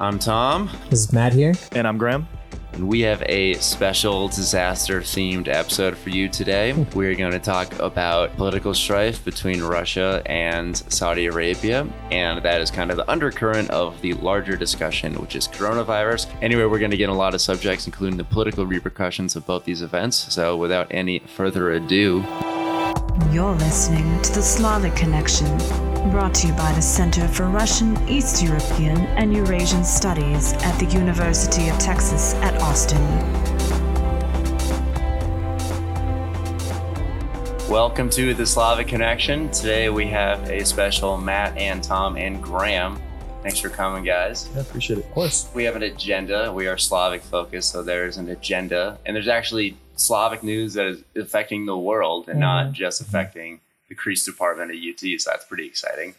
I'm Tom, This is Matt here. And I'm Graham. and we have a special disaster themed episode for you today. Hmm. We're going to talk about political strife between Russia and Saudi Arabia, and that is kind of the undercurrent of the larger discussion, which is coronavirus. Anyway, we're going to get a lot of subjects, including the political repercussions of both these events. So, without any further ado, You're listening to the Slavic Connection, brought to you by the Center for Russian, East European, and Eurasian Studies at the University of Texas at Austin. Welcome to the Slavic Connection. Today we have a special Matt and Tom and Graham. Thanks for coming, guys. I appreciate it. Of course. We have an agenda. We are Slavic focused, so there's an agenda, and there's actually Slavic news that is affecting the world and not mm-hmm. just affecting the CREEES department at UT. So that's pretty exciting.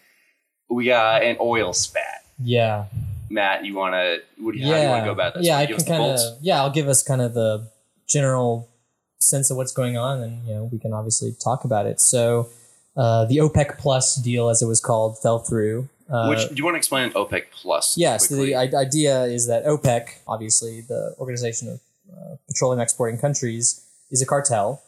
We got an oil spat. Yeah. Matt, you want to? What do you, yeah. how do you want to go about this? Yeah, I can kind of. Yeah, I'll give us kind of the general sense of what's going on, and you know we can obviously talk about it. So, uh, the OPEC Plus deal, as it was called, fell through. Uh, Which do you want to explain OPEC Plus? quickly? the i- idea is that OPEC, obviously the Organization of uh, Petroleum Exporting Countries, is a cartel.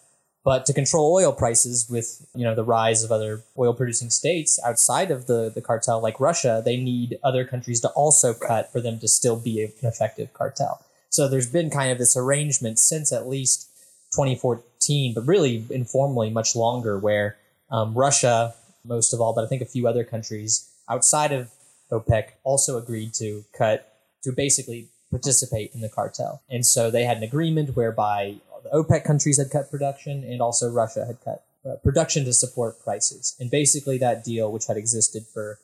But to control oil prices with you know the rise of other oil producing states outside of the, the cartel like Russia, they need other countries to also cut for them to still be an effective cartel. So there's been kind of this arrangement since at least 2014, but really informally much longer, where um, Russia, most of all, but I think a few other countries outside of OPEC also agreed to cut to basically participate in the cartel. And so they had an agreement whereby the OPEC countries had cut production and also Russia had cut uh, production to support prices. And basically that deal, which had existed for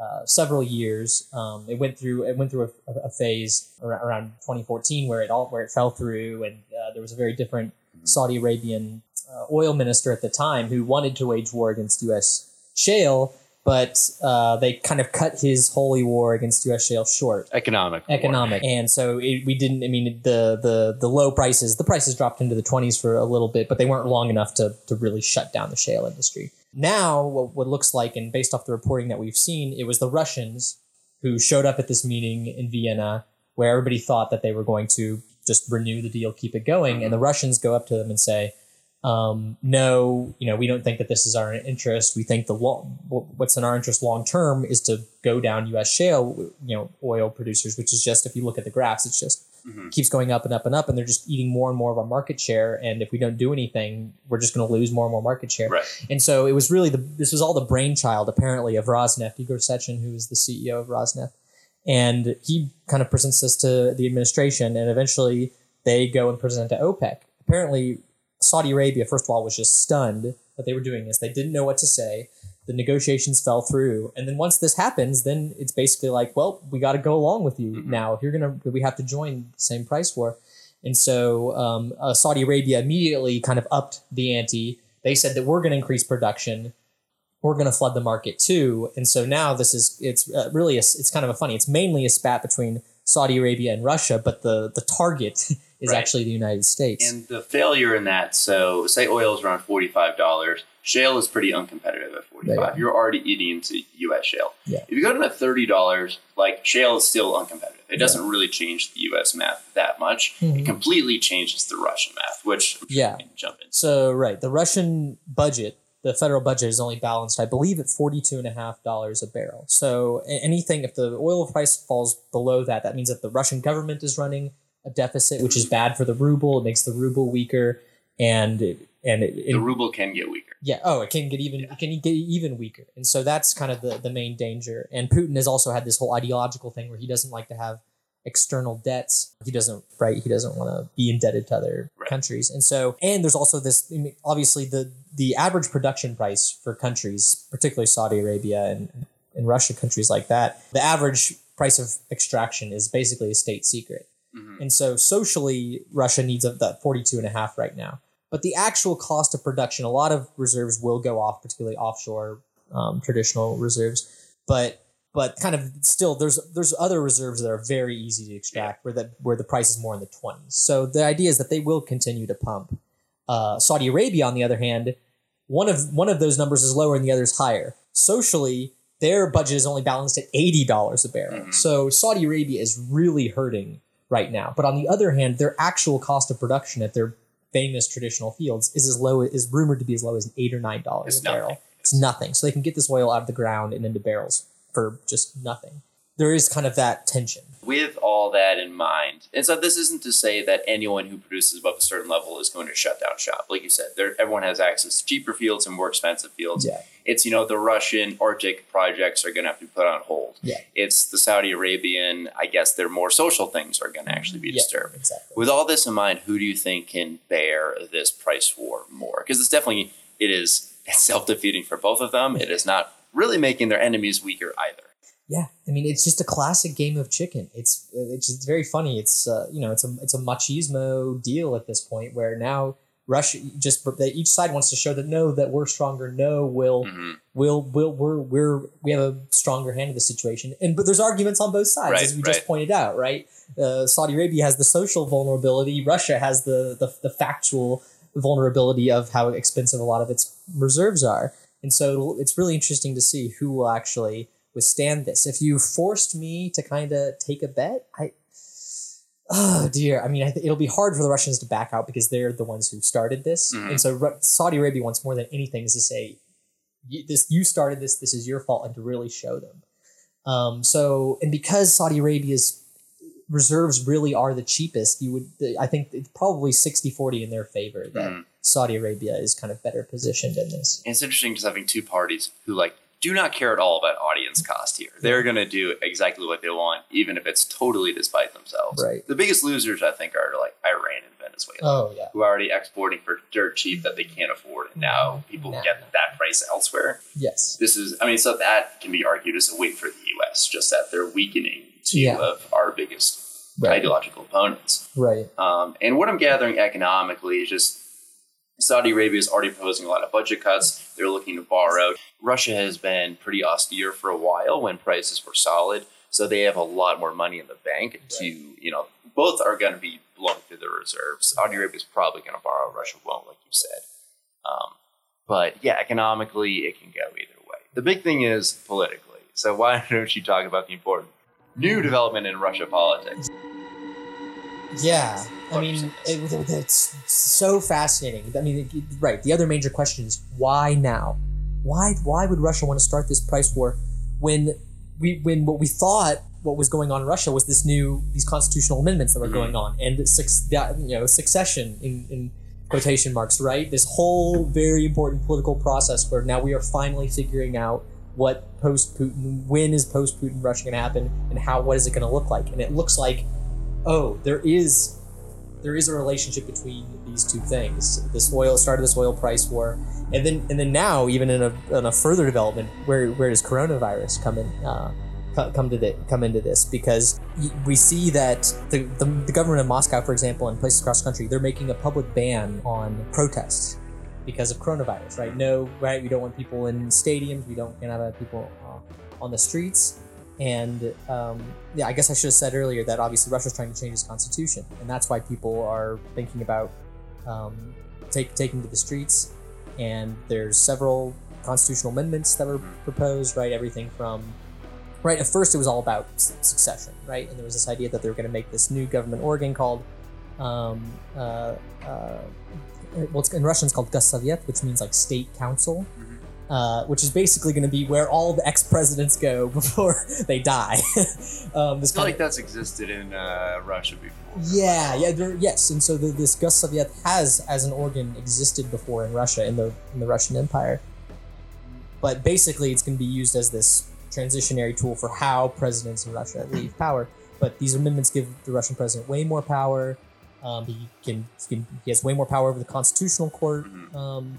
uh, several years, um, it went through it went through a, a phase around, around 2014 where it all where it fell through, and uh, there was a very different Saudi Arabian uh, oil minister at the time who wanted to wage war against U.S. shale, but uh, they kind of cut his holy war against U.S. shale short economic. war. economic and so it, we didn't i mean the the the low prices the prices dropped into the 20s for a little bit but they weren't long enough to to really shut down the shale industry now what, what looks like and based off the reporting that we've seen it was the russians who showed up at this meeting in vienna where everybody thought that they were going to just renew the deal keep it going and the russians go up to them and say um, no, you know, we don't think that this is our interest. We think the long, what's in our interest long term is to go down U.S. shale, you know, oil producers, which is just if you look at the graphs, it's just Mhm. keeps going up and up and up, and they're just eating more and more of our market share. And if we don't do anything, we're just going to lose more and more market share. Right. And so it was really the this was all the brainchild apparently of Rosneft, Igor Sechin, who is the CEO of Rosneft, and he kind of presents this to the administration, and eventually they go and present it to OPEC. Apparently, Saudi Arabia, first of all, was just stunned that they were doing this. They didn't know what to say. The negotiations fell through, and then once this happens, then it's basically like, well, we got to go along with you Mhm. now. If you're gonna, we have to join the same price war. And so um, uh, Saudi Arabia immediately kind of upped the ante. They said that we're going to increase production. We're going to flood the market too. And so now this is it's uh, really a, it's kind of a funny. It's mainly a spat between Saudi Arabia and Russia, but the the target is Right. actually the United States. And the failure in that, so say oil is around forty-five dollars. Shale is pretty uncompetitive at forty-five. Yeah. You're already eating into U.S. shale. Yeah. If you go to thirty dollars, like shale is still uncompetitive. It doesn't really change the U.S. math that much. Mhm. It completely changes the Russian math, which Yeah. jump in. So right, the Russian budget, the federal budget is only balanced, I believe, at forty-two and a half dollars a barrel. So anything if the oil price falls below that, that means that the Russian government is running a deficit, which is bad for the ruble. It makes the ruble weaker, and it, and it, it- The ruble can get weaker. yeah, oh, it can get even it can get even weaker, and so that's kind of the the main danger. And Putin has also had this whole ideological thing where he doesn't like to have external debts. He doesn't right. He doesn't want to be indebted to other Right. countries, and so and there's also this. I mean, obviously, the the average production price for countries, particularly Saudi Arabia and and Russia, countries like that, the average price of extraction is basically a state secret. Mhm. And so socially, Russia needs of that 42 and a half right now. But the actual cost of production, a lot of reserves will go off, particularly offshore um, traditional reserves. But but kind of still, there's there's other reserves that are very easy to extract where that where the price is more in the 20s. So the idea is that they will continue to pump. Uh, Saudi Arabia, on the other hand, one of one of those numbers is lower and the other is higher. Socially, their budget is only balanced at eighty dollars a barrel. Mhm. So Saudi Arabia is really hurting right now. But on the other hand, their actual cost of production at their famous traditional fields is as low is rumored to be as low as eight or nine dollars a barrel. It's nothing. So they can get this oil out of the ground and into barrels for just nothing. There is kind of that tension. With all that in mind, and so this isn't to say that anyone who produces above a certain level is going to shut down shop. Like you said, there, everyone has access to cheaper fields and more expensive fields. Yeah. It's, you know, the Russian Arctic projects are going to have to be put on hold. Yeah. It's the Saudi Arabian, I guess their more social things are going to actually be Yeah, disturbed. Exactly. With all this in mind, who do you think can bear this price war more? Because it's definitely, it is self-defeating for both of them. It is not really making their enemies weaker either. Yeah, I mean it's just a classic game of chicken. It's it's just very funny. It's uh, you know it's a it's a machismo deal at this point where now Russia just that each side wants to show that no that we're stronger. No, we'll hmm we'll we'll we're we're we have a stronger hand in the situation. And but there's arguments on both sides Right, as we just pointed out. Right, uh, Saudi Arabia has the social vulnerability. Russia has the the, the factual vulnerability of how expensive a lot of its reserves are. And so it'll- it's really interesting to see who will actually withstand this. If you forced me to kind of take a bet, I, oh dear, I mean, I th- it'll be hard for the Russians to back out because they're the ones who started this. Mhm. And so Ru- Saudi Arabia wants more than anything is to say, this you started this, this is your fault, and to really show them. Um, so, and because Saudi Arabia's reserves really are the cheapest, you would, I think it's probably 60 40 in their favor that Mhm. Saudi Arabia is kind of better positioned in this. And it's interesting just having two parties who like do not care at all about audience cost here. They're going to do exactly what they want, even if it's totally despite themselves. Right. The biggest losers, I think, are like Iran and Venezuela, Oh, yeah. who are already exporting for dirt cheap that they can't afford, and now people No. get that price elsewhere. Yes. This is, I mean, so that can be argued as a win for the U.S. Just that they're weakening two Yeah. of our biggest Right. ideological opponents. Right. Um, and what I'm gathering economically is just Saudi Arabia is already proposing a lot of budget cuts. They're looking to borrow. Russia has been pretty austere for a while when prices were solid. So they have a lot more money in the bank to, you know, both are going to be blowing through their reserves. Saudi Arabia is probably going to borrow. Russia won't, like you said. Um, but yeah, economically, it can go either way. The big thing is politically. So why don't you talk about the important new development in Russia politics? Yeah, I mean, it, it's so fascinating. I mean, it- right. The other major question is why now? Why why would Russia want to start this price war when we when what we thought what was going on in Russia was this new these constitutional amendments that were Mhm. going on and the suc- that, you know succession in, in quotation marks right this whole very important political process where now we are finally figuring out what post Putin when is post Putin Russia going to happen and how what is it going to look like and it looks like oh, there is there is a relationship between these two things. This oil started this oil price war, and then and then now even in a, in a further development, where where does coronavirus come in? Uh, come to the, come into this because we see that the, the, the government of Moscow, for example, and places across the country, they're making a public ban on protests because of coronavirus. Right? No, right? We don't want people in stadiums. We don't want to have people uh, on the streets. And um, yeah, I guess I should have said earlier that obviously Russia's trying to change its constitution, and that's why people are thinking about um, take, taking to the streets. And there's several constitutional amendments that were proposed, right? Everything from right at first it was all about succession, right? And there was this idea that they were going to make this new government organ called, um, uh, uh, well, in Russian it's called Gossovet, which means like state council uh, which is basically going to be where all the ex presidents go before they die. um, this I feel like that's existed in uh, Russia before. yeah, yeah, there, yes, and so the, this Gossovet has, as an organ, existed before in Russia in the in the Russian Empire, but basically it's going to be used as this transitionary tool for how presidents in Russia leave power. But these amendments give the Russian president way more power. Um, he can, he can he has way more power over the constitutional court, Mhm. um,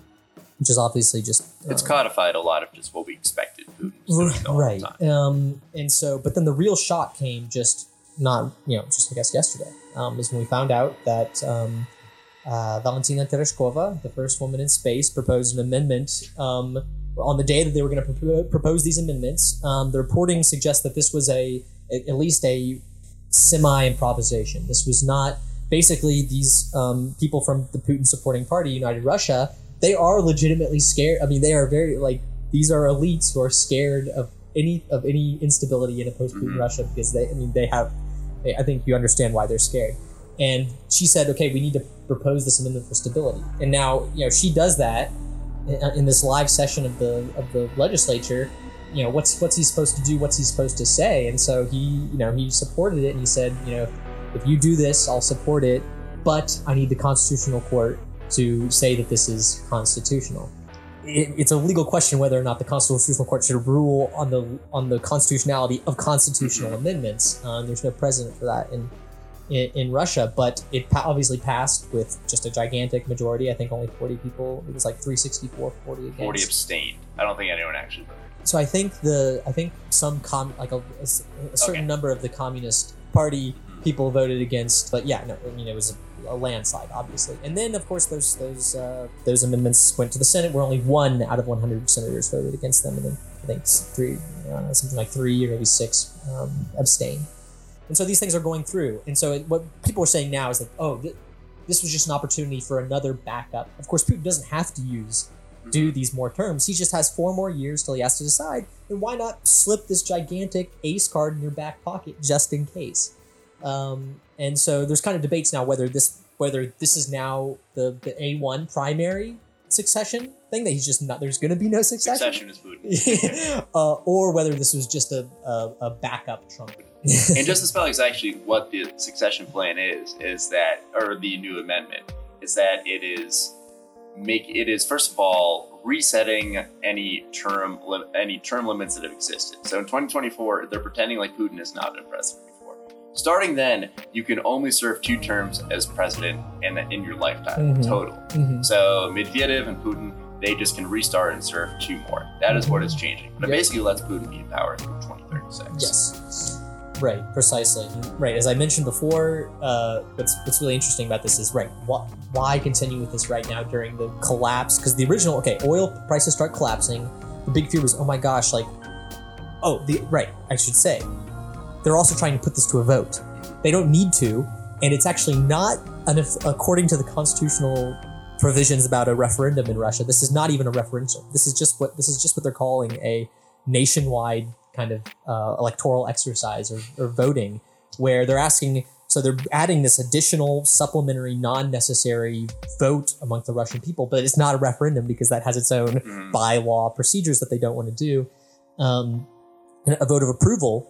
which is obviously just It's uh, codified a lot of just what we expected Putin was doing the whole right um and so but then the real shock came just not you know just i guess yesterday um is when we found out that um uh, Valentina Tereshkova, the first woman in space, proposed an amendment um, on the day that they were going to pro- propose these amendments. Um, the reporting suggests that this was a at least a semi improvisation. This was not basically these um, people from the Putin supporting party, United Russia. They are legitimately scared. I mean, they are very like these are elites who are scared of any of any instability in a post Putin Mhm. Russia because they I mean they have they, I think you understand why they're scared. And she said, okay, we need to propose this amendment for stability. And now you know she does that in, in this live session of the of the legislature. You know what's what's he supposed to do? What's he supposed to say? And so he you know he supported it and he said you know if you do this, I'll support it, but I need the constitutional court to say that this is constitutional. It, it's a legal question whether or not the constitutional court should rule on the on the constitutionality of constitutional amendments. Um, there's no precedent for that in in, in Russia, but it pa- obviously passed with just a gigantic majority. I think only 40 people. It was like 364, 40 against. 40 abstained. I don't think anyone actually voted. So I think the I think some com like a certain Okay. number of the Communist Party people voted against, but yeah, no, I mean it was a, landslide, obviously. And then of course those those uh, those amendments went to the Senate, where only one out of 100 senators voted against them, and then I think three, know, something like three or maybe six um, abstained. And so these things are going through. And so it, what people are saying now is that oh, th- this was just an opportunity for another backup. Of course, Putin doesn't have to use do these more terms. He just has four more years till he has to decide. And why not slip this gigantic ace card in your back pocket just in case? Um, and so there's kind of debates now whether this whether this is now the the A one primary succession thing that he's just not there's going to be no succession, Succession is Putin. uh, or whether this was just a a, a backup Trump. and just to spell exactly what the succession plan is, is that, or the new amendment, is that it is make it is first of all resetting any term any term limits that have existed. So in 2024, they're pretending like Putin is not been president. Starting then, you can only serve two terms as president and in your lifetime Mhm. total. Mhm. So Medvedev and Putin, they just can restart and serve two more. That is what is changing. But it Yep. basically lets Putin be in power through 2036. Yes. Right, precisely. Right, as I mentioned before, uh, what's what's really interesting about this is right. Why, why continue with this right now during the collapse? Because the original, okay, oil prices start collapsing. The big fear was, oh my gosh, like, oh, the right. I should say, they're also trying to put this to a vote. They don't need to, and it's actually not an, according to the constitutional provisions about a referendum in Russia. This is not even a referendum. This is just what this is just what they're calling a nationwide kind of uh, electoral exercise or, or voting, where they're asking. So they're adding this additional supplementary, non-necessary vote among the Russian people, but it's not a referendum because that has its own Mhm. bylaw procedures that they don't want to do. Um, a vote of approval,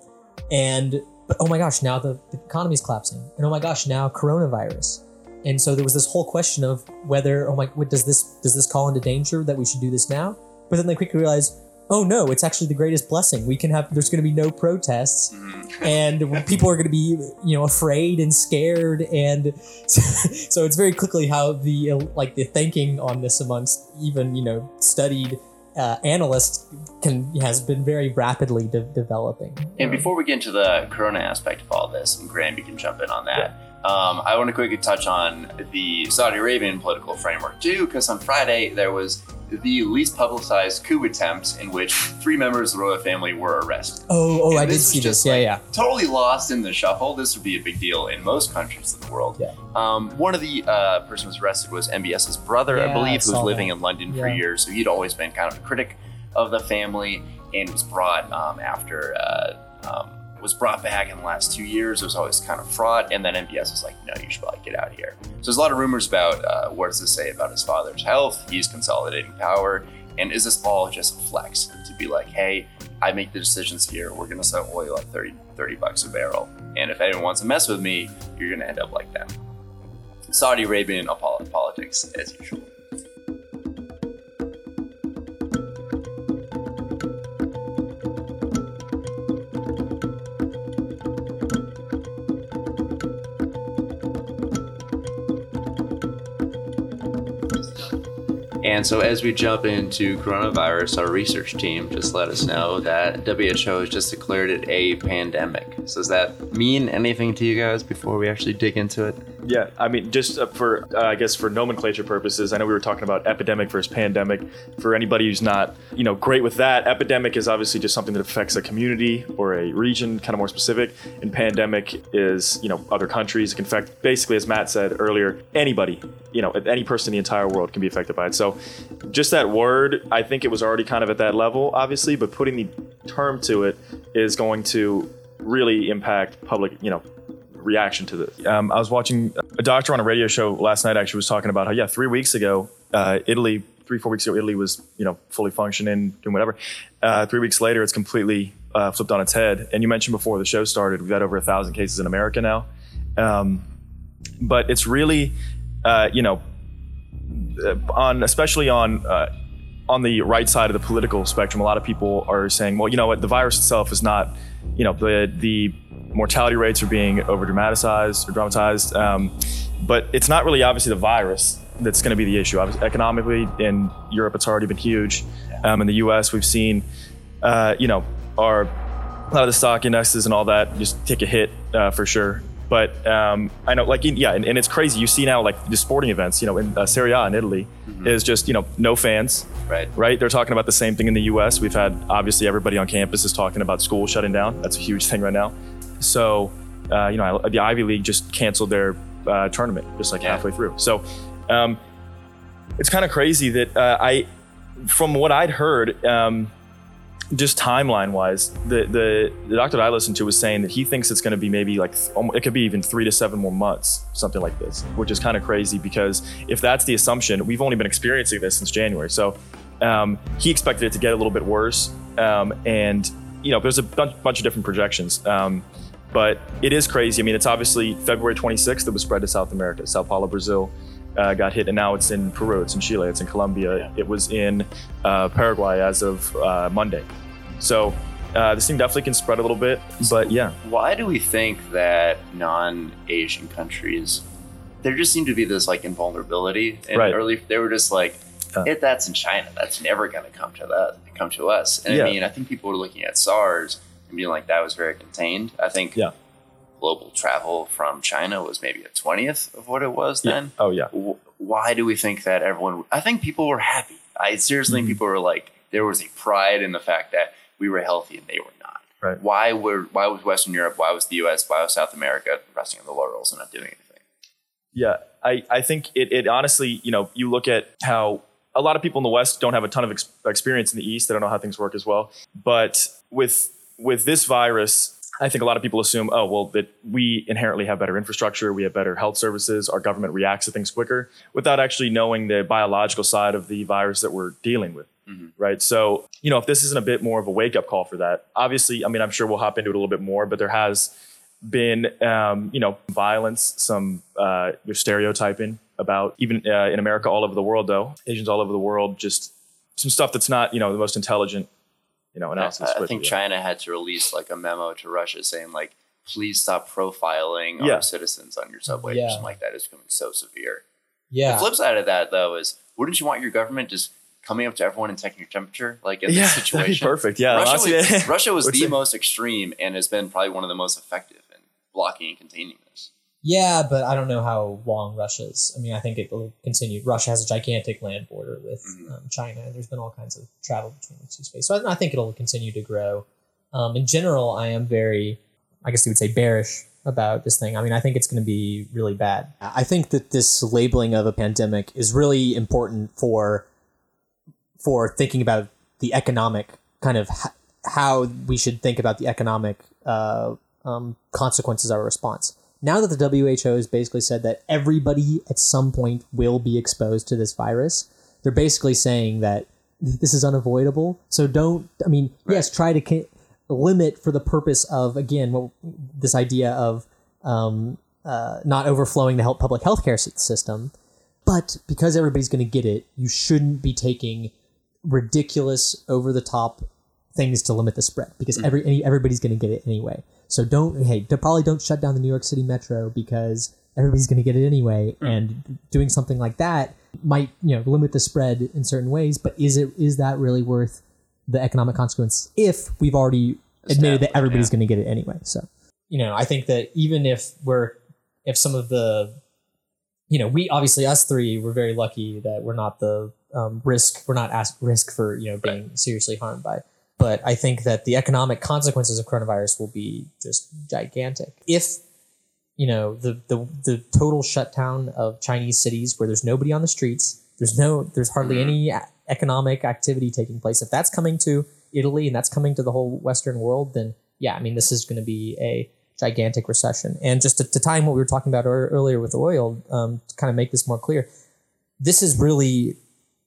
and but oh my gosh, now the, the economy's collapsing, and oh my gosh, now coronavirus. And so there was this whole question of whether, oh my, what does this does this call into danger that we should do this now? But then they quickly realized, oh no, it's actually the greatest blessing. We can have there's going to be no protests, Mhm. and people are going to be you know afraid and scared, and so it's very quickly how the like the thinking on this amongst even you know studied uh, analysts can has been very rapidly de- developing. And before we get into the corona aspect of all this, and Graham, you can jump in on that. Um, I want to quickly touch on the Saudi Arabian political framework too, because on Friday there was the least publicized coup attempt in which three members of the royal family were arrested. oh, oh, And I did see just this. Yeah, like yeah. Totally lost in the shuffle. This would be a big deal in most countries in the world. Yeah. Um, one of the uh, person who was arrested was MBS's brother, Yeah, I believe, who was living that. in London for years. So he'd always been kind of a critic of the family, and was brought um, after uh, um, was brought back in the last two years. It was always kind of fraught. and then MBS was like, "No, you should probably get out of here." So there's a lot of rumors about uh, what does this say about his father's health? He's consolidating power, and is this all just a flex to be like, "Hey, I make the decisions here. We're going to sell oil at 30, 30 bucks a barrel. And if anyone wants to mess with me, you're going to end up like them. Saudi Arabian politics, as usual. And so, as we jump into coronavirus, our research team just let us know that WHO has just declared it a pandemic. So, does that mean anything to you guys before we actually dig into it? Yeah, I mean, just uh, for uh, I guess for nomenclature purposes, I know we were talking about epidemic versus pandemic. For anybody who's not, you know, great with that, epidemic is obviously just something that affects a community or a region, kind of more specific. And pandemic is, you know, other countries. It can affect basically, as Matt said earlier, anybody. You know, any person in the entire world can be affected by it. So, just that word, I think it was already kind of at that level, obviously, but putting the term to it is going to really impact public, you know, reaction to this. Um, I was watching a doctor on a radio show last night. Actually, was talking about how yeah, three weeks ago, uh, Italy, three four weeks ago, Italy was you know fully functioning, doing whatever. Uh, three weeks later, it's completely uh, flipped on its head. And you mentioned before the show started, we've got over a thousand cases in America now. Um, but it's really, uh, you know, uh, on especially on uh, on the right side of the political spectrum, a lot of people are saying, well, you know what, the virus itself is not, you know, the the mortality rates are being over dramatized or dramatized, um, but it's not really obviously the virus that's going to be the issue. Obviously, economically, in Europe, it's already been huge. Um, in the U.S., we've seen, uh, you know, our a lot of the stock indexes and all that just take a hit uh, for sure. But um, I know, like, yeah, and, and, it's crazy. You see now, like, the sporting events, you know, in uh, Serie A in Italy mm-hmm. is just, you know, no fans. Right. Right. They're talking about the same thing in the U.S. We've had, obviously, everybody on campus is talking about school shutting down. That's a huge thing right now. So, uh, you know, the Ivy League just canceled their uh, tournament just like yeah. halfway through. So, um, it's kind of crazy that uh, I, from what I'd heard, um, just timeline wise, the, the, the doctor that I listened to was saying that he thinks it's going to be maybe like it could be even three to seven more months, something like this, which is kind of crazy because if that's the assumption, we've only been experiencing this since January. So um, he expected it to get a little bit worse, um, and you know there's a bunch of different projections. Um, but it is crazy. I mean, it's obviously February 26th that was spread to South America, Sao Paulo, Brazil. Uh, got hit, and now it's in Peru, it's in Chile, it's in Colombia, yeah. it was in uh, Paraguay as of uh, Monday. So uh, this thing definitely can spread a little bit, but yeah. Why do we think that non-Asian countries there just seemed to be this like invulnerability and right. early they were just like uh, if that's in China, that's never going to come to that come to us. And yeah. I mean, I think people were looking at SARS being like that was very contained. I think yeah. global travel from China was maybe a twentieth of what it was then. Yeah. Oh yeah. Why do we think that everyone? I think people were happy. I seriously mm-hmm. think people were like there was a pride in the fact that we were healthy and they were not. Right. Why were why was Western Europe, why was the US, why was South America resting on the laurels and not doing anything? Yeah, I, I think it, it honestly, you know, you look at how a lot of people in the West don't have a ton of ex- experience in the East. They don't know how things work as well. But with with this virus, I think a lot of people assume, oh, well, that we inherently have better infrastructure, we have better health services, our government reacts to things quicker, without actually knowing the biological side of the virus that we're dealing with. Mm-hmm. Right. So, you know, if this isn't a bit more of a wake up call for that, obviously, I mean, I'm sure we'll hop into it a little bit more, but there has been, um, you know, violence, some uh, stereotyping about even uh, in America, all over the world, though, Asians all over the world, just some stuff that's not, you know, the most intelligent, you know, analysis. I, I think China had to release like a memo to Russia saying like, please stop profiling yeah. our citizens on your subway yeah. or something like that. It's becoming so severe. Yeah. The flip side of that, though, is wouldn't you want your government just coming up to everyone and taking your temperature, like in yeah, this situation. perfect. Yeah, Russia was, Russia was the most extreme and has been probably one of the most effective in blocking and containing this. Yeah, but I don't know how long Russia's. I mean, I think it will continue. Russia has a gigantic land border with mm-hmm. um, China, and there's been all kinds of travel between the two spaces. So I, I think it'll continue to grow. Um, in general, I am very, I guess you would say, bearish about this thing. I mean, I think it's going to be really bad. I think that this labeling of a pandemic is really important for for thinking about the economic kind of h- how we should think about the economic uh, um, consequences of our response. Now that the WHO has basically said that everybody at some point will be exposed to this virus, they're basically saying that this is unavoidable. So don't, I mean, right. yes, try to ca- limit for the purpose of, again, what, this idea of um, uh, not overflowing the health, public healthcare system. But because everybody's going to get it, you shouldn't be taking ridiculous, over the top things to limit the spread because mm. every everybody's going to get it anyway. So don't hey, probably don't shut down the New York City Metro because everybody's going to get it anyway. Mm. And doing something like that might you know limit the spread in certain ways. But is it is that really worth the economic consequence if we've already admitted that everybody's yeah. going to get it anyway? So you know, I think that even if we're if some of the you know, we obviously us three we're very lucky that we're not the um, risk. We're not at risk for you know being right. seriously harmed by. But I think that the economic consequences of coronavirus will be just gigantic. If you know the the the total shutdown of Chinese cities where there's nobody on the streets, there's no there's hardly mm-hmm. any economic activity taking place. If that's coming to Italy and that's coming to the whole Western world, then yeah, I mean, this is going to be a gigantic recession. And just to, to tie in what we were talking about earlier with oil, um, to kind of make this more clear, this is really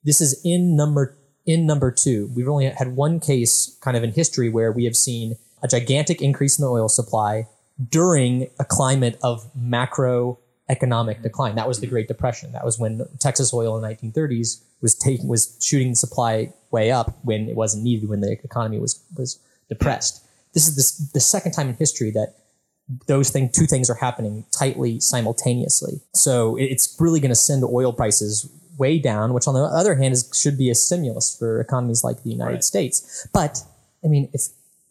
this is in number in number two. We've only had one case kind of in history where we have seen a gigantic increase in the oil supply during a climate of macroeconomic decline. That was the Great Depression. That was when Texas oil in the 1930s was taking was shooting the supply way up when it wasn't needed when the economy was was depressed. This is the second time in history that those thing two things are happening tightly simultaneously. So it's really going to send oil prices way down, which on the other hand is should be a stimulus for economies like the United right. States. But I mean, if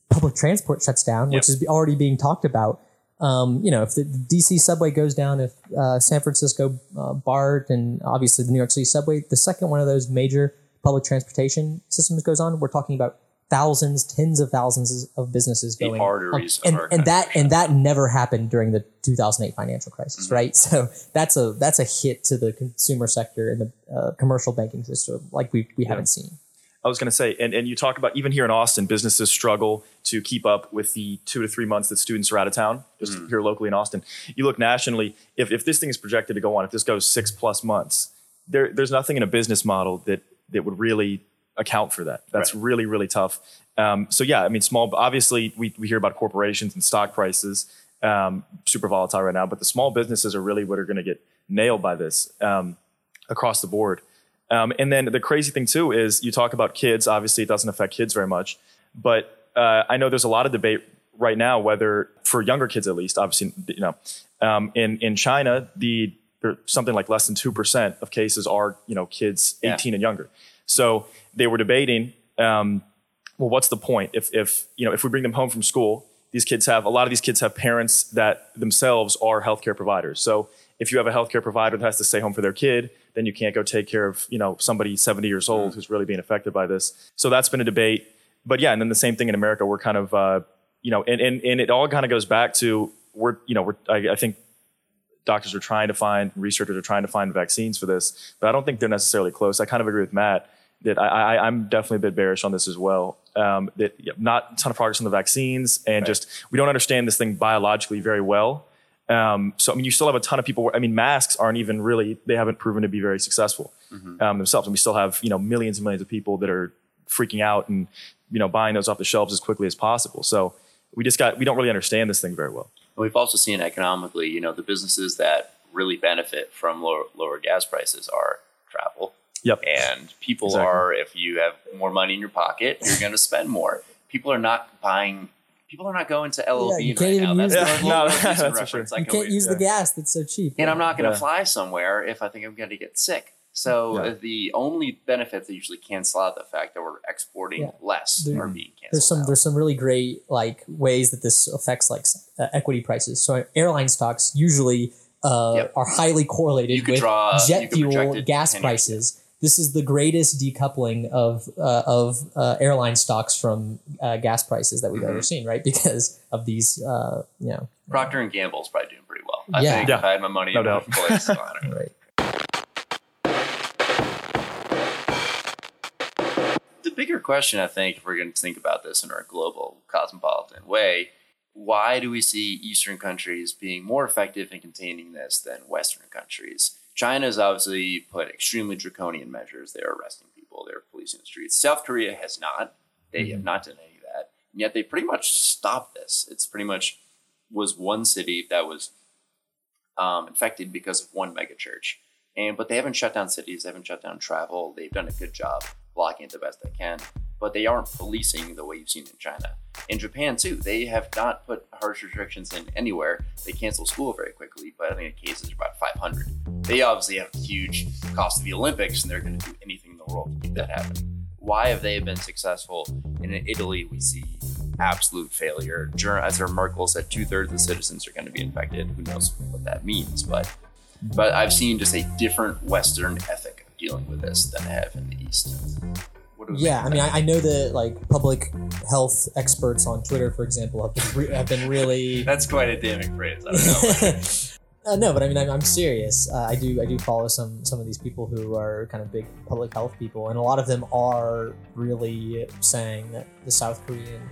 public transport shuts down, yep. which is already being talked about, um, you know, if the, DC subway goes down, if uh, San Francisco uh, BART and obviously the New York City subway, the second one of those major public transportation systems goes on, we're talking about thousands, tens of thousands of businesses the going. arteries um, and, and that and that never happened during the 2008 financial crisis, mm-hmm. right? So that's a that's a hit to the consumer sector and the uh, commercial banking system like we we yeah. haven't seen. I was going to say, and, and you talk about even here in Austin, businesses struggle to keep up with the two to three months that students are out of town, just mm. here locally in Austin. You look nationally, if, if this thing is projected to go on, if this goes six plus months, there, there's nothing in a business model that, that would really account for that. That's right. really, really tough. Um, so yeah, I mean, small, obviously we, we hear about corporations and stock prices, um, super volatile right now, but the small businesses are really what are going to get nailed by this um, across the board. Um, and then the crazy thing too is you talk about kids. Obviously, it doesn't affect kids very much, but uh, I know there's a lot of debate right now whether for younger kids at least. Obviously, you know, um, in in China, the something like less than two percent of cases are you know kids 18 yeah. and younger. So they were debating. Um, well, what's the point if if you know if we bring them home from school? These kids have a lot of these kids have parents that themselves are healthcare providers. So if you have a healthcare provider that has to stay home for their kid, then you can't go take care of you know somebody 70 years old mm. who's really being affected by this. So that's been a debate. But yeah, and then the same thing in America. We're kind of uh, you know, and, and and it all kind of goes back to we're you know we're I, I think doctors are trying to find researchers are trying to find vaccines for this, but I don't think they're necessarily close. I kind of agree with Matt that I, I am definitely a bit bearish on this as well. Um, that yeah, not a ton of progress on the vaccines, and right. just we don't understand this thing biologically very well. Um, so I mean, you still have a ton of people. Where, I mean, masks aren't even really they haven't proven to be very successful mm-hmm. um, themselves, and we still have you know millions and millions of people that are freaking out and you know buying those off the shelves as quickly as possible. So we just got we don't really understand this thing very well. We've also seen economically, you know, the businesses that really benefit from lower, lower gas prices are travel. Yep. And people exactly. are, if you have more money in your pocket, you're going to spend more. People are not buying people are not going to LLB yeah, you can't right even now. Use that's, the, no, that's for sure. you can't use yeah. the gas that's so cheap. And I'm not going to yeah. fly somewhere if I think I'm going to get sick. So the only benefits that usually cancel out the fact that we're exporting less there, are being canceled. There's some out. there's some really great like ways that this affects like uh, equity prices. So airline stocks usually uh, yep. are highly correlated with draw, jet fuel gas prices this is the greatest decoupling of uh, of uh, airline stocks from uh, gas prices that we've mm-hmm. ever seen, right? Because of these, uh, you know, Procter and Gamble's probably doing pretty well. I yeah. think yeah. if I had my money no in doubt. one place, right. The bigger question, I think, if we're going to think about this in our global cosmopolitan way, why do we see Eastern countries being more effective in containing this than Western countries? China has obviously put extremely draconian measures. They're arresting people, they're policing the streets. South Korea has not. They mm-hmm. have not done any of that. And yet they pretty much stopped this. It's pretty much was one city that was um, infected because of one megachurch. And but they haven't shut down cities, they haven't shut down travel. They've done a good job blocking it the best they can. But they aren't policing the way you've seen in China. In Japan too, they have not put harsh restrictions in anywhere. They cancel school very quickly, but I think the cases are about 500 they obviously have a huge cost of the Olympics, and they're going to do anything in the world to make that happen. Why have they been successful? And in Italy, we see absolute failure. As Merkel said, two thirds of the citizens are going to be infected. Who knows what that means? But but I've seen just a different Western ethic of dealing with this than I have in the East. Yeah, I mean, I, I, know that like public health experts on Twitter, for example, have been, re- have been really. That's quite a damning phrase. I don't know. Uh, no, but I mean, I'm, I'm serious. Uh, I do I do follow some some of these people who are kind of big public health people, and a lot of them are really saying that the South Korean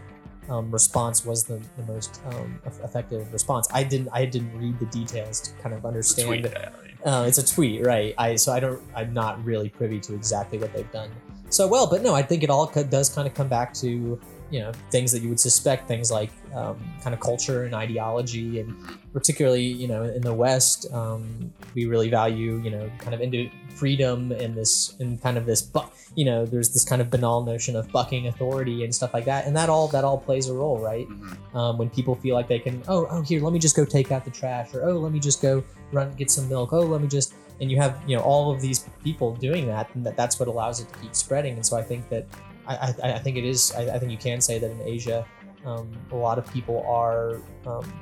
um, response was the, the most um, effective response. I didn't I didn't read the details to kind of understand. Tweet it. that, Uh, it's a tweet, right? I so I don't I'm not really privy to exactly what they've done so well, but no, I think it all co- does kind of come back to you know things that you would suspect, things like um, kind of culture and ideology, and particularly you know in the West, um, we really value you know kind of into freedom and this and kind of this bu- you know there's this kind of banal notion of bucking authority and stuff like that, and that all that all plays a role, right? Mhm. um, when people feel like they can oh oh here let me just go take out the trash or oh let me just go run get some milk oh let me just and you have you know all of these people doing that and that, that's what allows it to keep spreading and so i think that i i, I think it is I, I think you can say that in asia um, a lot of people are um,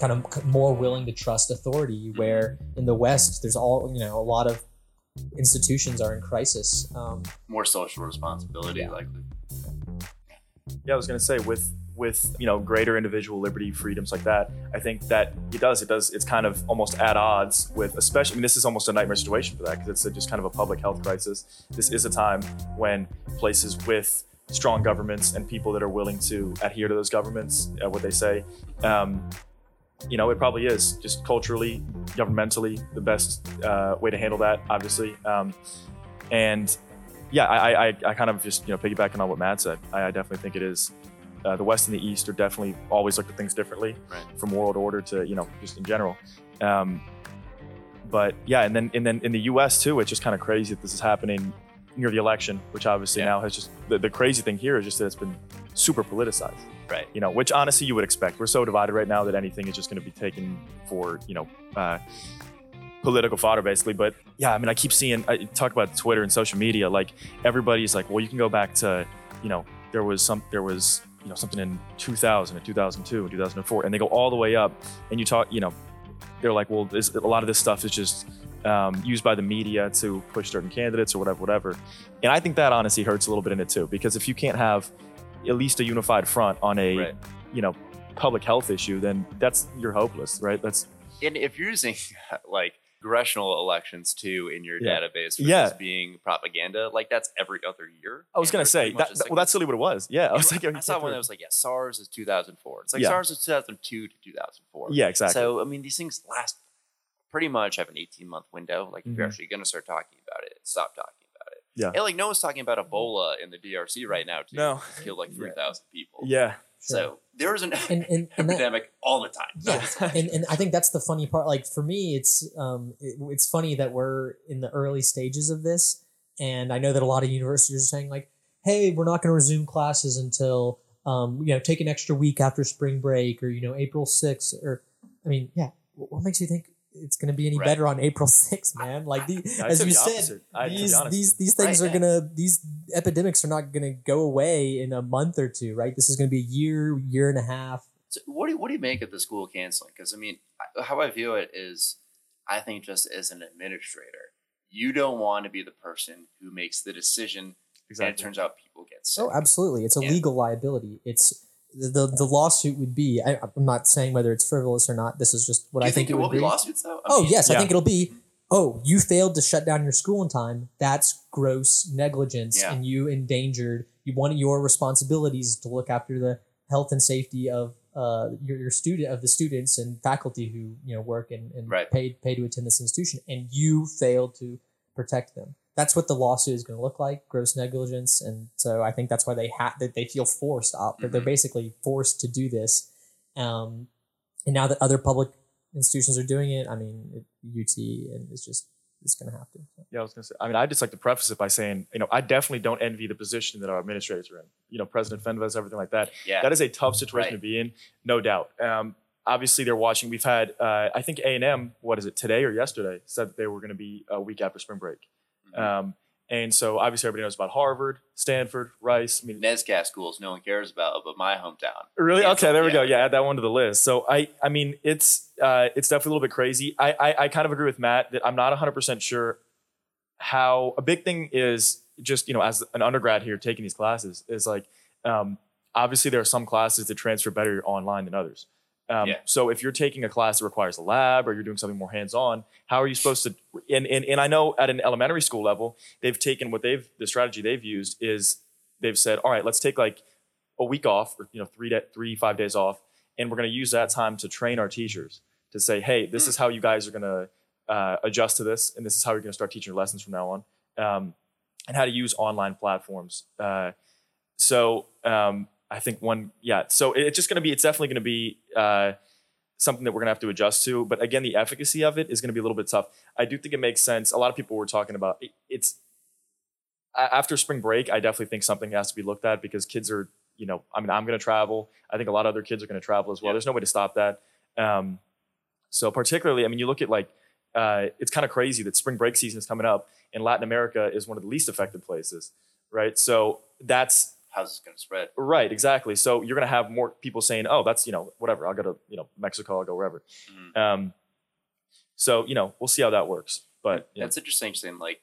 kind of more willing to trust authority where in the west there's all you know a lot of institutions are in crisis um, More social responsibility, Yeah. likely. Yeah, I was gonna say with with you know greater individual liberty, freedoms like that. I think that it does. It does. It's kind of almost at odds with, especially. I mean, this is almost a nightmare situation for that because it's a, just kind of a public health crisis. This is a time when places with strong governments and people that are willing to adhere to those governments, uh, what they say, um, you know, it probably is just culturally, governmentally, the best uh, way to handle that. Obviously, um, and yeah, I, I, I kind of just you know piggybacking on what Matt said. I, I definitely think it is. Uh, the West and the East are definitely always look at things differently, Right. from world order to you know just in general. Um, but yeah, and then and then in the U.S. too, it's just kind of crazy that this is happening near the election, which obviously Yeah. now has just the, the crazy thing here is just that it's been super politicized. Right. You know, which honestly you would expect. We're so divided right now that anything is just going to be taken for you know. Uh, political fodder basically but yeah i mean i keep seeing i talk about twitter and social media like everybody's like well you can go back to you know there was some there was you know something in 2000 and 2002 and 2004 and they go all the way up and you talk you know they're like well this, a lot of this stuff is just um, used by the media to push certain candidates or whatever whatever and i think that honestly hurts a little bit in it too because if you can't have at least a unified front on a Right. you know public health issue then that's you're hopeless right that's And if you're using like congressional elections too in your Yeah. database for Yeah. being propaganda, like that's every other year. i was gonna say that, well that's really what it was yeah i was like I saw one that was like, yeah, SARS is 2004. It's like Yeah. SARS is 2002 to 2004. yeah exactly So, I mean, these things last pretty much have an 18 month window. Like, if you're Mhm. actually going to start talking about it, stop talking about it. Yeah. And like, no one's talking about Ebola in the DRC right now, too. No. Killed like 3,000 people. yeah So, there's an and and, and that, epidemic all the time. yeah. And, and i think that's the funny part. Like for me it's um it, it's funny that we're in the early stages of this and i know that a lot of universities are saying like hey we're not going to resume classes until um you know take an extra week after spring break or you know april 6th or i mean yeah what makes you think it's going to be any Right. better on april 6th man like the, Yeah, as you the said opposite. I- these these these things Right, are yeah. gonna these epidemics are not gonna go away in a month or two right this is gonna be a year year and a half So what do you, what do you make of the school canceling? Because I mean, how I view it is, I think just as an administrator, you don't want to be the person who makes the decision, Exactly. and it turns out people get oh, sick. Oh, absolutely. It's a Yeah. legal liability. It's the, the the lawsuit would be. I, I'm not saying whether it's frivolous or not. This is just what Do I think, think, it it will would be be. lawsuits though? I Oh mean, yes, I think it'll be. Oh, you failed to shut down your school in time. That's gross negligence, Yeah. and you endangered. You one of your responsibilities to look after the health and safety of uh, your, your student of the students and faculty who you know work and, and Right. paid pay to attend this institution, and you failed to protect them. That's what the lawsuit is going to look like: gross negligence, and so I think that's why they ha- that they feel forced out. But they're basically forced to do this. Um, and now that other public institutions are doing it, I mean, it, UT and it's just it's going to have to. Yeah, I was gonna say. I mean, I'd just like to preface it by saying, you know, I definitely don't envy the position that our administrators are in. You know, President Fenves, everything like that. yeah, That is a tough situation Right. to be in, no doubt. Um, obviously, they're watching. We've had, uh, I think A and M. What is it today or yesterday? Said that they were going to be a week after spring break. Mhm. Um, and so obviously everybody knows about Harvard, Stanford, Rice. I mean, NESCAC schools no one cares about, but my hometown. Really? Okay, there we yeah. go. Yeah, add that one to the list. So I, I mean, it's uh, it's definitely a little bit crazy. I, I, I kind of agree with Matt that I'm not 100 percent sure how a big thing is just you know as an undergrad here taking these classes is like um, obviously there are some classes that transfer better online than others. Um, Yeah. So if you're taking a class that requires a lab or you're doing something more hands-on, how are you supposed to? And, and and I know at an elementary school level, they've taken what they've the strategy they've used is they've said, all right, let's take like a week off or you know three day, three five days off, and we're going to use that time to train our teachers to say, hey, this is how you guys are going to uh, adjust to this, and this is how you're going to start teaching your lessons from now on, um, and how to use online platforms. Uh, so um, I think one, yeah. So it's just going to be, it's definitely going to be uh, something that we're going to have to adjust to. But again, the efficacy of it is going to be a little bit tough. I do think it makes sense. A lot of people were talking about it, it's after spring break. I definitely think something has to be looked at because kids are, you know, I mean, I'm going to travel. I think a lot of other kids are going to travel as well. Yeah. There's no way to stop that. Um, so particularly, I mean, you look at like uh, it's kind of crazy that spring break season is coming up, and Latin America is one of the least affected places, right? So that's How's this going to spread? Right, exactly. So you're going to have more people saying, "Oh, that's you know whatever. I'll go to you know Mexico. I'll go wherever." Mhm. Um, so you know we'll see how that works. But yeah, That's interesting. Saying like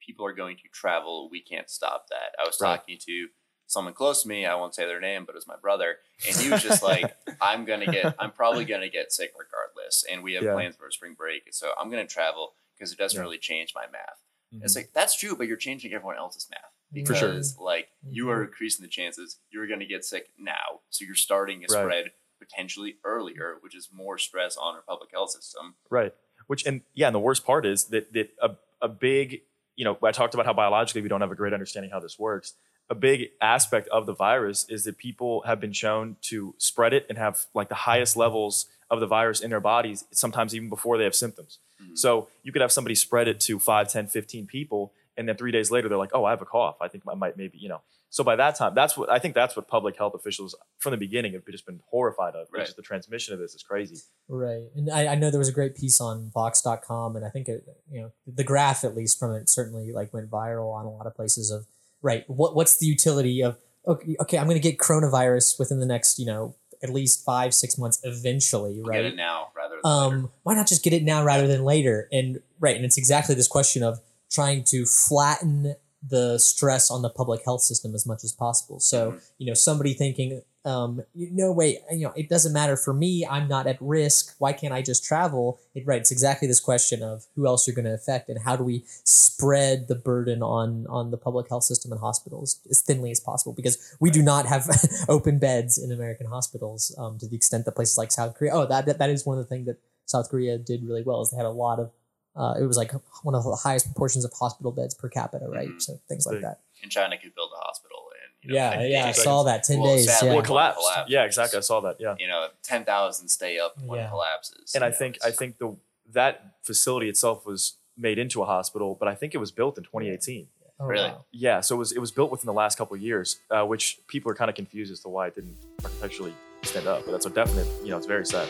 people are going to travel, we can't stop that. I was Right. talking to someone close to me. I won't say their name, but it was my brother, and he was just like, "I'm gonna get. I'm probably gonna get sick regardless, and we have Yeah. plans for a spring break, so I'm gonna travel because it doesn't Yeah. really change my math." Mhm. It's like that's true, but you're changing everyone else's math because sure. like you are increasing the chances you're going to get sick now. So you're starting a Right. spread potentially earlier, which is more stress on our public health system. right. Which and yeah, and the worst part is that that a a big you know I talked about how biologically we don't have a great understanding how this works. A big aspect of the virus is that people have been shown to spread it and have like the highest levels of the virus in their bodies, sometimes even before they have symptoms. Mhm. So you could have somebody spread it to 5, 10, 15 people, and then three days later they're like, oh, I have a cough. I think I might maybe, you know. So by that time, that's what I think that's what public health officials from the beginning have just been horrified of. Right. Which is the transmission of this is crazy. Right. And I, I know there was a great piece on Vox.com, and I think it, you know, the graph, at least from it, certainly like went viral on a lot of places of, right, what what's the utility of, okay, okay I'm going to get coronavirus within the next, you know, at least five, six months eventually, We'll right? Get it now rather than later. um, why not just get it now rather than later? And right, and it's exactly this question of trying to flatten the stress on the public health system as much as possible. So Mhm. you know, somebody thinking, um, you- no, way, you know, it doesn't matter for me. I'm not at risk. Why can't I just travel? It, right, it's exactly this question of who else you're going to affect and how do we spread the burden on on the public health system and hospitals as thinly as possible because we do not have open beds in American hospitals um, to the extent that places like South Korea. Oh, that, that that is one of the things that South Korea did really well is they had a lot of. Uh, it was like one of the highest proportions of hospital beds per capita, right? Mhm. So things like that. and China could build a hospital in you know, Yeah, 10 yeah, I days. saw that. Ten Well, days. sadly, Yeah. Well, collapsed. collapsed. Yeah, exactly. I saw that. Yeah. You know, ten thousand stay up when Yeah. it collapses. And I know, think I think the that facility itself was made into a hospital, but I think it was built in 2018. Oh, Really? wow. Yeah, so it was it was built within the last couple of years, uh, which people are kind of confused as to why it didn't architecturally stand up. But that's a definite, you know, it's very sad.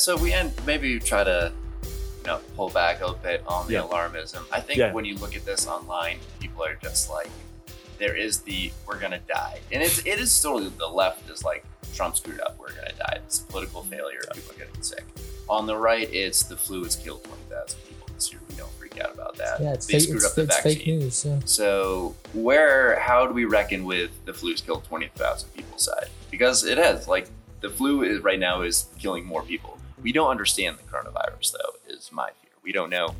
And so we end maybe try to you know pull back a little bit on the Yeah. alarmism. I think Yeah. when you look at this online, people are just like, there is the we're gonna die, and it's it is still the left is like Trump screwed up, we're gonna die. It's a political failure, people are getting sick. On the right, it's the flu has killed twenty thousand people this year. We don't freak out about that. Yeah, it's, they fake, screwed it's, up the it's vaccine. fake news. Yeah. So where how do we reckon with the flu's killed twenty thousand people side? Because it has like the flu is right now is killing more people. We don't understand the coronavirus though, is my fear. We don't know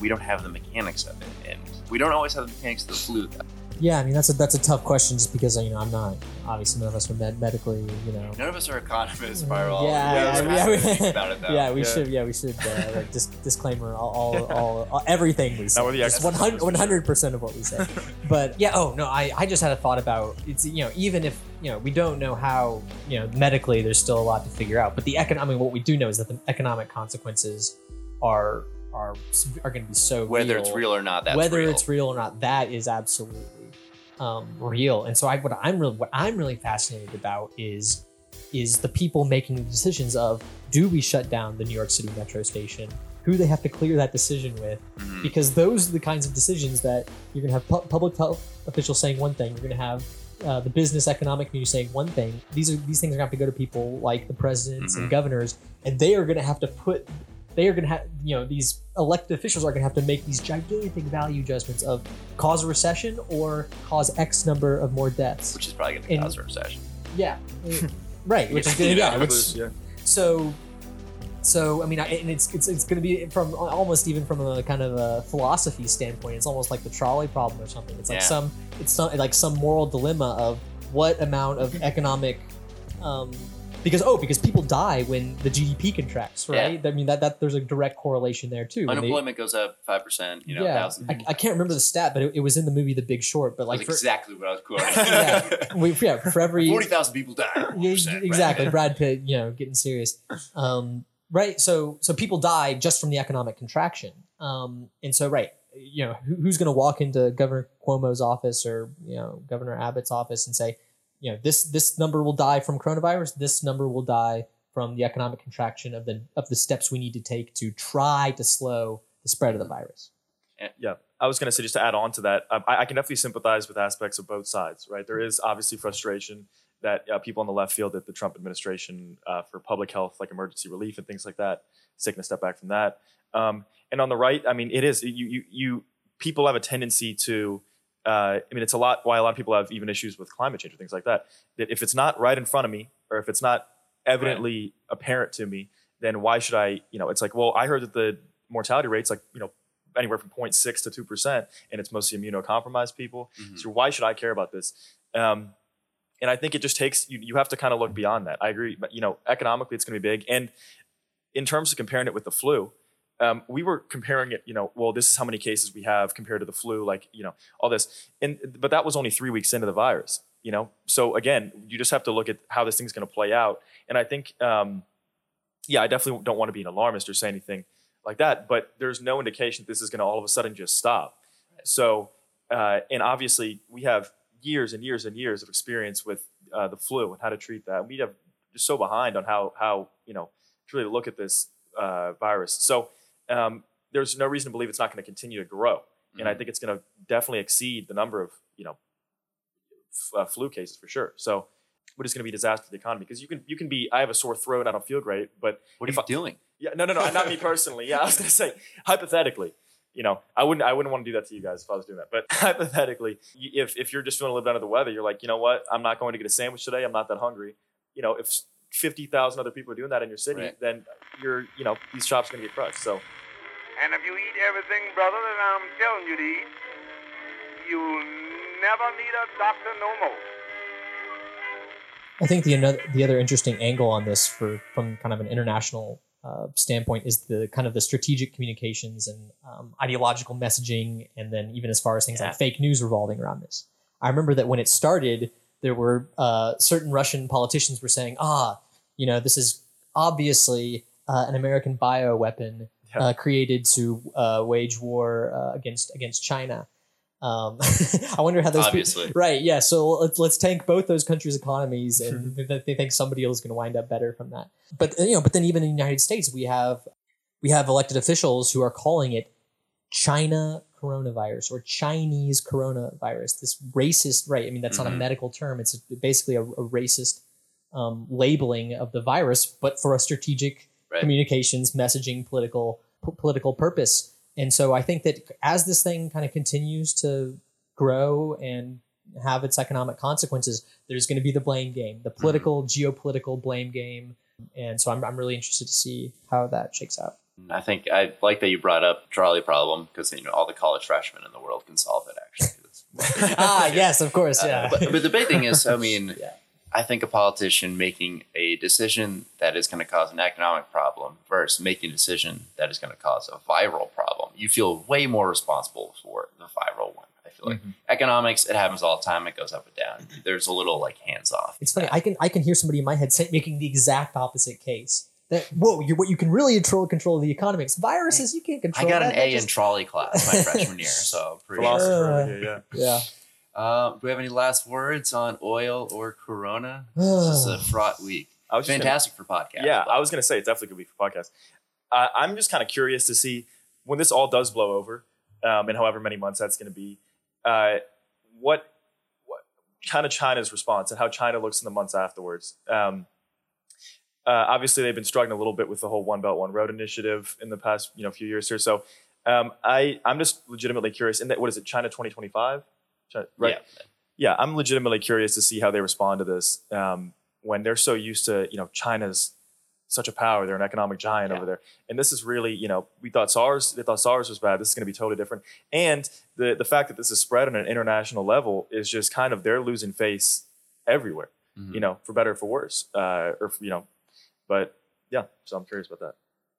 we don't have the mechanics of it and we don't always have the mechanics of the flu though. Yeah, I mean that's a that's a tough question just because you know I'm not obviously none of us are med- medically you know. None of us are economists, virologists. Yeah, yeah, We yeah, we- about it though. Yeah, we Yeah. should. Yeah, we should. Uh, like, dis- disclaimer: all, all, all, all, everything we say. we're the Just 100 percent of what we say. but yeah. Oh no, I, I just had a thought about it's. You know, even if you know we don't know how you know medically, there's still a lot to figure out. But the economic, I mean, what we do know is that the economic consequences are are are going to be so Whether real. it's real or not, that's whether real. it's real or not, that is absolutely um, real. And so, I, what I'm really what I'm really fascinated about is is the people making the decisions of do we shut down the New York City metro station? Who they have to clear that decision with? Mhm. Because those are the kinds of decisions that you're going to have pu- public health officials saying one thing. You're going to have uh, the business economic community saying one thing. These are these things are going to have to go to people like the presidents Mhm. and governors, and they are going to have to put they are going to have, you know, these elected officials are going to have to make these gigantic value judgments of cause a recession or cause X number of more deaths. which is probably going to In- cause a recession. Yeah, right. Which is good. Yeah, yeah. so so i mean I- and it's it's, it's going to be from almost even from a kind of a philosophy standpoint it's almost like the trolley problem or something it's like Yeah. some it's some, like some moral dilemma of what amount of economic um because oh because people die when the gdp contracts right i mean that that there's a direct correlation there too When they- Unemployment goes up five percent. You know, yeah. I, I can't remember the stat but it, it was in the movie the big short but like for, exactly what I was quoting. yeah, we, yeah for every Forty thousand people die. yeah, 1%, right? exactly. Brad Pitt, you know, getting serious. Um, right. So, so people die just from the economic contraction. Um, and so, right, you know, who, who's going to walk into Governor Cuomo's office or you know Governor Abbott's office and say, you know, this this number will die from coronavirus. This number will die from the economic contraction of the of the steps we need to take to try to slow the spread of the virus. Yeah, I was going to say just to add on to that, um, I, I can definitely sympathize with aspects of both sides. Right, there is obviously frustration that uh, people on the left feel that the Trump administration, uh, for public health, like emergency relief and things like that, is taking a step back from that. Um, and on the right, I mean, it is you you, you people have a tendency to. Uh, I mean, it's a lot why a lot of people have even issues with climate change or things like that. That if it's not right in front of me, or if it's not evidently apparent to me, then why should I? You know, it's like, well, I heard that the mortality rate's like you know anywhere from 0.6 to 2%, and it's mostly immunocompromised people. Mhm. So why should I care about this? Um, and I think it just takes, you, you have to kind of look beyond that. I agree. But, you know, economically, it's going to be big. And in terms of comparing it with the flu, um, we were comparing it, you know, well, this is how many cases we have compared to the flu, like, you know, all this. And, but that was only three weeks into the virus, you know? So again, you just have to look at how this thing's going to play out. And I think, um, yeah, I definitely don't want to be an alarmist or say anything like that, but there's no indication that this is going to all of a sudden just stop. So, uh, and obviously, we have years and years and years of experience with uh, the flu and how to treat that. We have just so behind on how how you know to really look at this uh, virus. So, um, there's no reason to believe it's not going to continue to grow, and I Mhm. think it's going to definitely exceed the number of you know f- uh, flu cases for sure. So. What is going to be a disaster to the economy? Because you can you can be I have a sore throat, I don't feel great, but What are you I- doing? yeah, no, no, no, not me personally. Yeah, I was gonna say hypothetically. You know, I wouldn't, I wouldn't want to do that to you guys if I was doing that. But hypothetically, if if you're just feeling a little bit under the weather, you're like, you know what, I'm not going to get a sandwich today. I'm not that hungry. You know, if fifty thousand other people are doing that in your city, Right. then you're, you know, these shops are gonna get crushed. So And if you eat everything, brother, that I'm telling you to eat, you'll never need a doctor no more. I think the another the other interesting angle on this for from kind of an international uh, standpoint is the kind of the strategic communications and um, ideological messaging, and then even as far as things Yeah. like fake news revolving around this. I remember that when it started, there were uh, certain Russian politicians were saying, "Ah, you know, this is obviously uh, an American bioweapon Yeah. uh, created to uh, wage war uh, against against China." Um, I wonder how those people- Obviously. right? Yeah. So let's let's tank both those countries' economies, and they they think somebody else is going to wind up better from that. But you know, but then even in the United States, we have we have elected officials who are calling it China coronavirus or Chinese coronavirus. This racist, right? I mean, that's not a Mhm. medical term. It's basically a, a racist um, labeling of the virus, but for a strategic Right. communications, messaging, political p- political purpose. And so I think that as this thing kind of continues to grow and have its economic consequences, there's going to be the blame game, the political, geopolitical blame game. And so I'm, I'm really interested to see how that shakes out. I think I like that you brought up trolley problem because you know all the college freshmen in the world can solve it. Actually, ah, yes, of course. Uh, Yeah. but, but the big thing is, I mean, Yeah. I think a politician making a decision that is going to cause an economic problem versus making a decision that is going to cause a viral problem, you feel way more responsible for the viral one. I feel like economics, it happens all the time. It goes up and down. There's a little like hands off. It's funny. I can I can hear somebody in my head say, making the exact opposite case. That whoa, you, what you can really control control the economics. Viruses you can't control. I control. got an that. That A in trolley class my freshman year, so pretty sure. philosopher Uh, over yeah. Yeah. Uh, do we have any last words on oil or Corona? This is a fraught week. I was just gonna- Fantastic for podcasts. Yeah, but- I was going to say it's definitely going to be for podcast. Uh, I'm just kind of curious to see when this all does blow over, um, in however many months that's going to be, uh, what what kind of China's response and how China looks in the months afterwards. Um, Uh, obviously, they've been struggling a little bit with the whole One Belt One Road initiative in the past you know few years here. So um, I I'm just legitimately curious. In that, what is it? China 2025, China, right? Yeah. yeah, I'm legitimately curious to see how they respond to this um, when they're so used to, you know, China's such a power. They're an economic giant Yeah. over there, and this is really, you know, we thought SARS, they thought SARS was bad. This is going to be totally different. And the the fact that this is spread on an international level is just kind of they're losing face everywhere. Mhm. You know, for better or for worse, uh, or you know, but yeah. So I'm curious about that.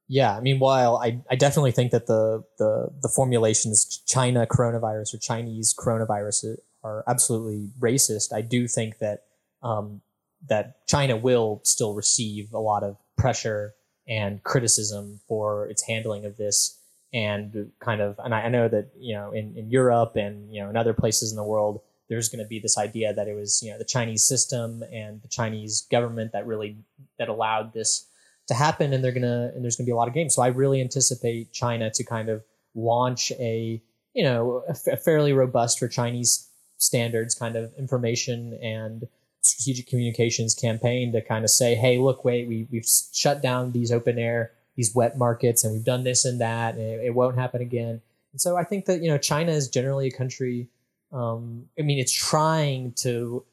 Yeah, I mean, while I, I definitely think that the, the the formulations China coronavirus or Chinese coronavirus are absolutely racist, I do think that um, that China will still receive a lot of pressure and criticism for its handling of this, and kind of, and I, I know that you know in, in Europe and you know in other places in the world, there's going to be this idea that it was you know the Chinese system and the Chinese government that really that allowed this to happen and they're gonna and there's gonna be a lot of games. So i really anticipate china to kind of launch a you know a, fairly robust for chinese standards kind of information and strategic communications campaign to kind of say hey look wait we, we've shut down these open air these wet markets and we've done this and that and it, it won't happen again. And so i think that you know china is generally a country um, i mean it's trying to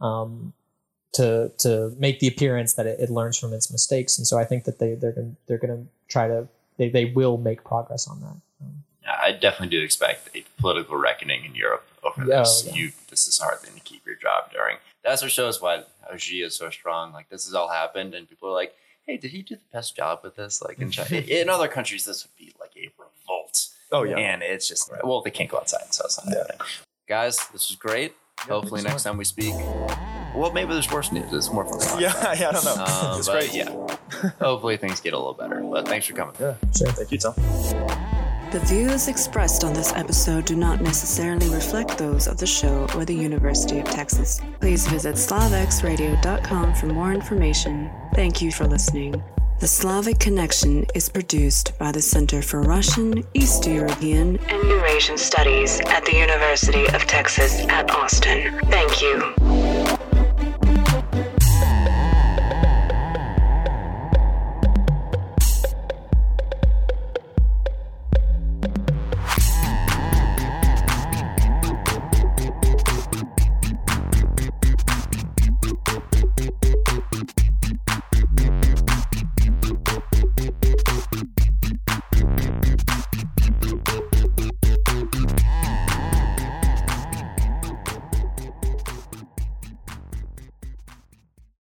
um, to to make the appearance that it, it learns from its mistakes. And so I think that they they're gonna they're gonna try to they, they will make progress on that. Um, I definitely do expect a political reckoning in Europe over Yeah, this. yeah. You, this is a hard thing to keep your job during. That also shows why how Xi is so strong. Like this has all happened, and people are like, "Hey, did he do the best job with this?" Like in China, in other countries, this would be like a revolt. Oh yeah. and it's just well, they can't go outside, so it's not happening. Guys, this was great. Hopefully, next time we speak, well, maybe there's worse news. It's more fun. Yeah, yeah, I don't know. Um, it's but great. yeah, hopefully things get a little better. But thanks for coming. Yeah. sure. Thank you, Tom. The views expressed on this episode do not necessarily reflect those of the show or the University of Texas. Please visit slavexradio.com for more information. Thank you for listening. The Slavic Connection is produced by the Center for Russian, East European, and Eurasian Studies at the University of Texas at Austin. Thank you.